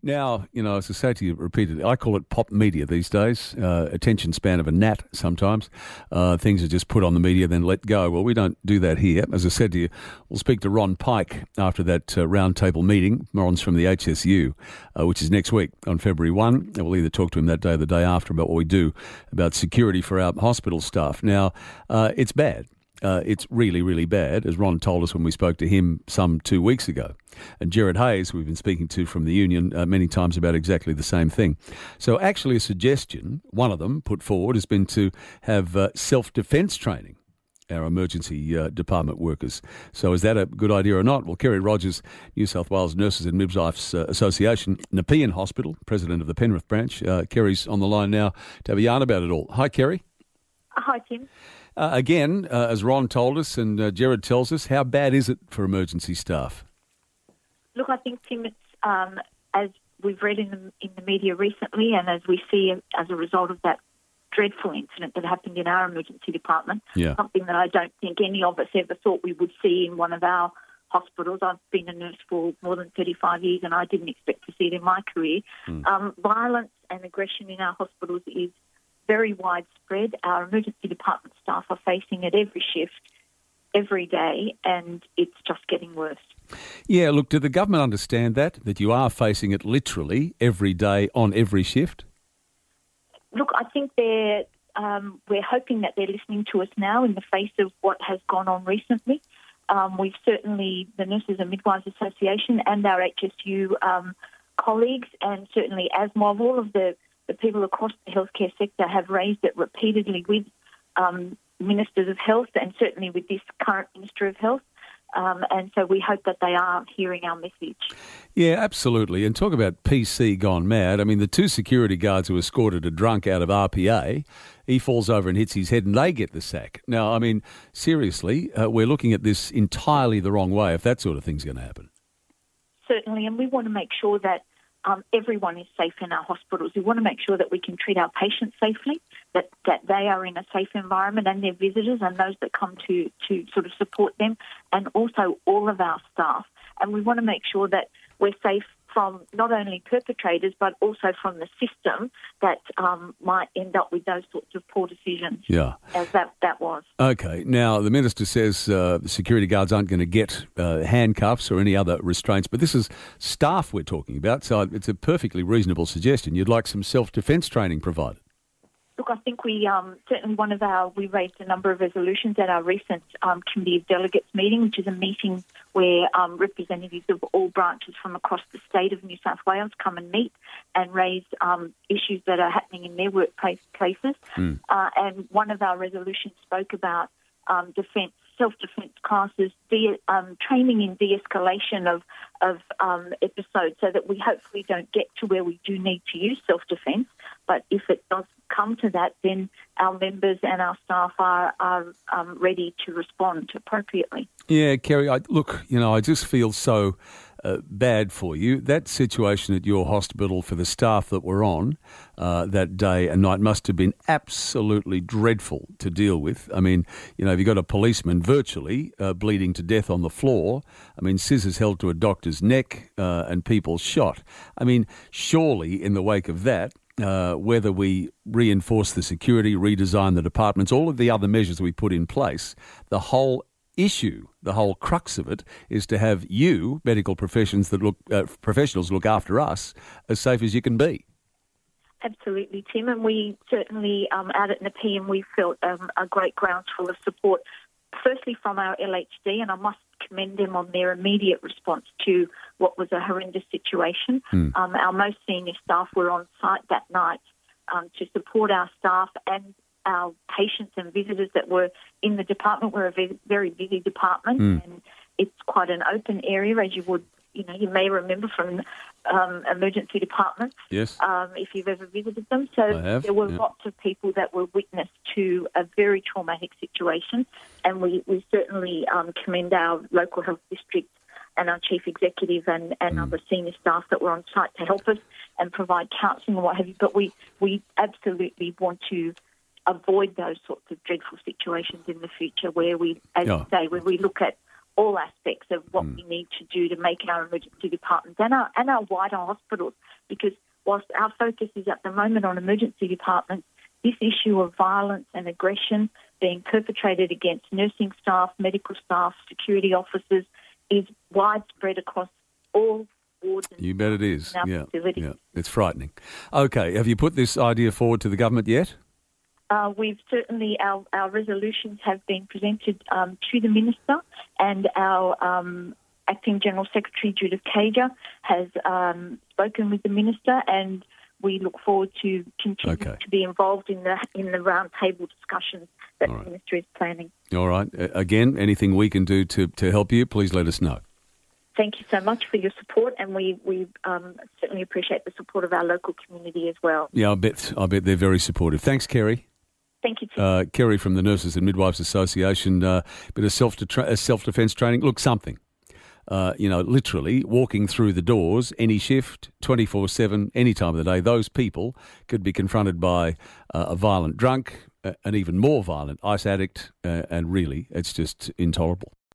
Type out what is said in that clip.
Now, you know, as I say to you repeatedly, I call it pop media these days. Uh, attention span of a gnat sometimes. Uh, things are just put on the media, then let go. Well, we don't do that here. As I said to you, we'll speak to Ron Pike after that uh, roundtable meeting. Ron's from the HSU, uh, which is next week on February 1. And we'll either talk to him that day or the day after about what we do about security for our hospital staff. Now, uh, it's bad. Uh, it's really, really bad, as Ron told us when we spoke to him some two weeks ago. And Gerard Hayes, we've been speaking to from the union uh, many times about exactly the same thing. So, actually, a suggestion, one of them put forward, has been to have uh, self defence training. Our emergency uh, department workers. So, is that a good idea or not? Well, Kerry Rodgers, New South Wales Nurses and Midwives uh, Association, Nepean Hospital, president of the Penrith branch. Uh, Kerry's on the line now to have a yarn about it all. Hi, Kerry. Hi, Tim. Uh, again, uh, as Ron told us and uh, Gerard tells us, how bad is it for emergency staff? Look, I think, Tim, it's um, as we've read in the, in the media recently, and as we see as a result of that dreadful incident that happened in our emergency department, Yeah. something that I don't think any of us ever thought we would see in one of our hospitals. I've been a nurse for more than 35 years, and I didn't expect to see it in my career. Um, violence and aggression in our hospitals is very widespread. Our emergency department staff are facing it every shift, every day, and it's just getting worse. Yeah, look, did the government understand that? That you are facing it literally every day on every shift? Look, I think they're. Um, we're hoping that they're listening to us now in the face of what has gone on recently. Um, we've certainly, the Nurses and Midwives Association and our HSU um, colleagues, and certainly ASMOF, all of the, the people across the healthcare sector have raised it repeatedly with um, ministers of health and certainly with this current Minister of Health. Um, and so we hope that they are hearing our message. Yeah, absolutely. And talk about PC gone mad. I mean, the two security guards who escorted a drunk out of RPA, he falls over and hits his head and they get the sack. Now, I mean, seriously, uh, we're looking at this entirely the wrong way if that sort of thing's going to happen. certainly, and we want to make sure that um, everyone is safe in our hospitals. We want to make sure that we can treat our patients safely, that, that they are in a safe environment, and their visitors and those that come to, to sort of support them, and also all of our staff. And we want to make sure that we're safe from not only perpetrators but also from the system that um, might end up with those sorts of poor decisions, Yeah. as that, that was. Okay. Now, the minister says uh, security guards aren't going to get uh, handcuffs or any other restraints, but this is staff we're talking about, so it's a perfectly reasonable suggestion. You'd like some self defence training provided. Look, I think we um, certainly one of our we raised a number of resolutions at our recent um, committee of delegates meeting, which is a meeting where um, representatives of all branches from across the state of New South Wales come and meet and raise um, issues that are happening in their workplace places. Uh, and one of our resolutions spoke about um, defence, self-defence classes, de- um, training in de-escalation of of um, episodes, so that we hopefully don't get to where we do need to use self-defence. But if it does come to that, then our members and our staff are are um, ready to respond appropriately. Yeah, Kerry, I, look, you know, I just feel so uh, bad for you. That situation at your hospital for the staff that were on uh, that day and night must have been absolutely dreadful to deal with. I mean, you know, if you've got a policeman virtually uh, bleeding to death on the floor, I mean, scissors held to a doctor's neck uh, and people shot. I mean, surely in the wake of that, uh, whether we reinforce the security, redesign the departments, all of the other measures we put in place, the whole issue, the whole crux of it, is to have you, medical professions that look uh, professionals, look after us as safe as you can be. Absolutely, Tim, and we certainly um, out at Nepean we felt um, a great ground groundswell of support. Firstly, from our LHD, and I must commend them on their immediate response to what was a horrendous situation. Um, our most senior staff were on site that night um, to support our staff and our patients and visitors that were in the department. We're a very busy department, and it's quite an open area, as you would, you know, you may remember from um, emergency departments Yes. um, if you've ever visited them. So have, there were yeah. lots of people that were witness to a very traumatic situation, and we, we certainly um, commend our local health district and our chief executive and, and Mm. other senior staff that were on site to help us and provide counselling and what have you. But we, we absolutely want to avoid those sorts of dreadful situations in the future where we, as Yeah. you say, where we look at all aspects of what mm. we need to do to make our emergency departments and our, and our wider hospitals. Because whilst our focus is at the moment on emergency departments, this issue of violence and aggression being perpetrated against nursing staff, medical staff, security officers is widespread across all wards. You bet it is. Yeah, yeah, it's frightening. Okay, have you put this idea forward to the government yet? Uh, we've certainly our, our resolutions have been presented um, to the minister, and our um, acting general secretary Judith Kiejda has um, spoken with the minister, and we look forward to continue okay. to be involved in the in the roundtable discussions that right. the minister is planning. All right. Again, anything we can do to, to help you, please let us know. Thank you so much for your support, and we we um, certainly appreciate the support of our local community as well. Yeah, I bet I bet they're very supportive. Thanks, Kerry. Thank you, uh, Kerry from the Nurses and Midwives Association. Uh, bit of self self defence training. Look, something. Uh, you know, literally walking through the doors, any shift, 24 7, any time of the day, those people could be confronted by uh, a violent drunk, uh, an even more violent ice addict, uh, and really, it's just intolerable.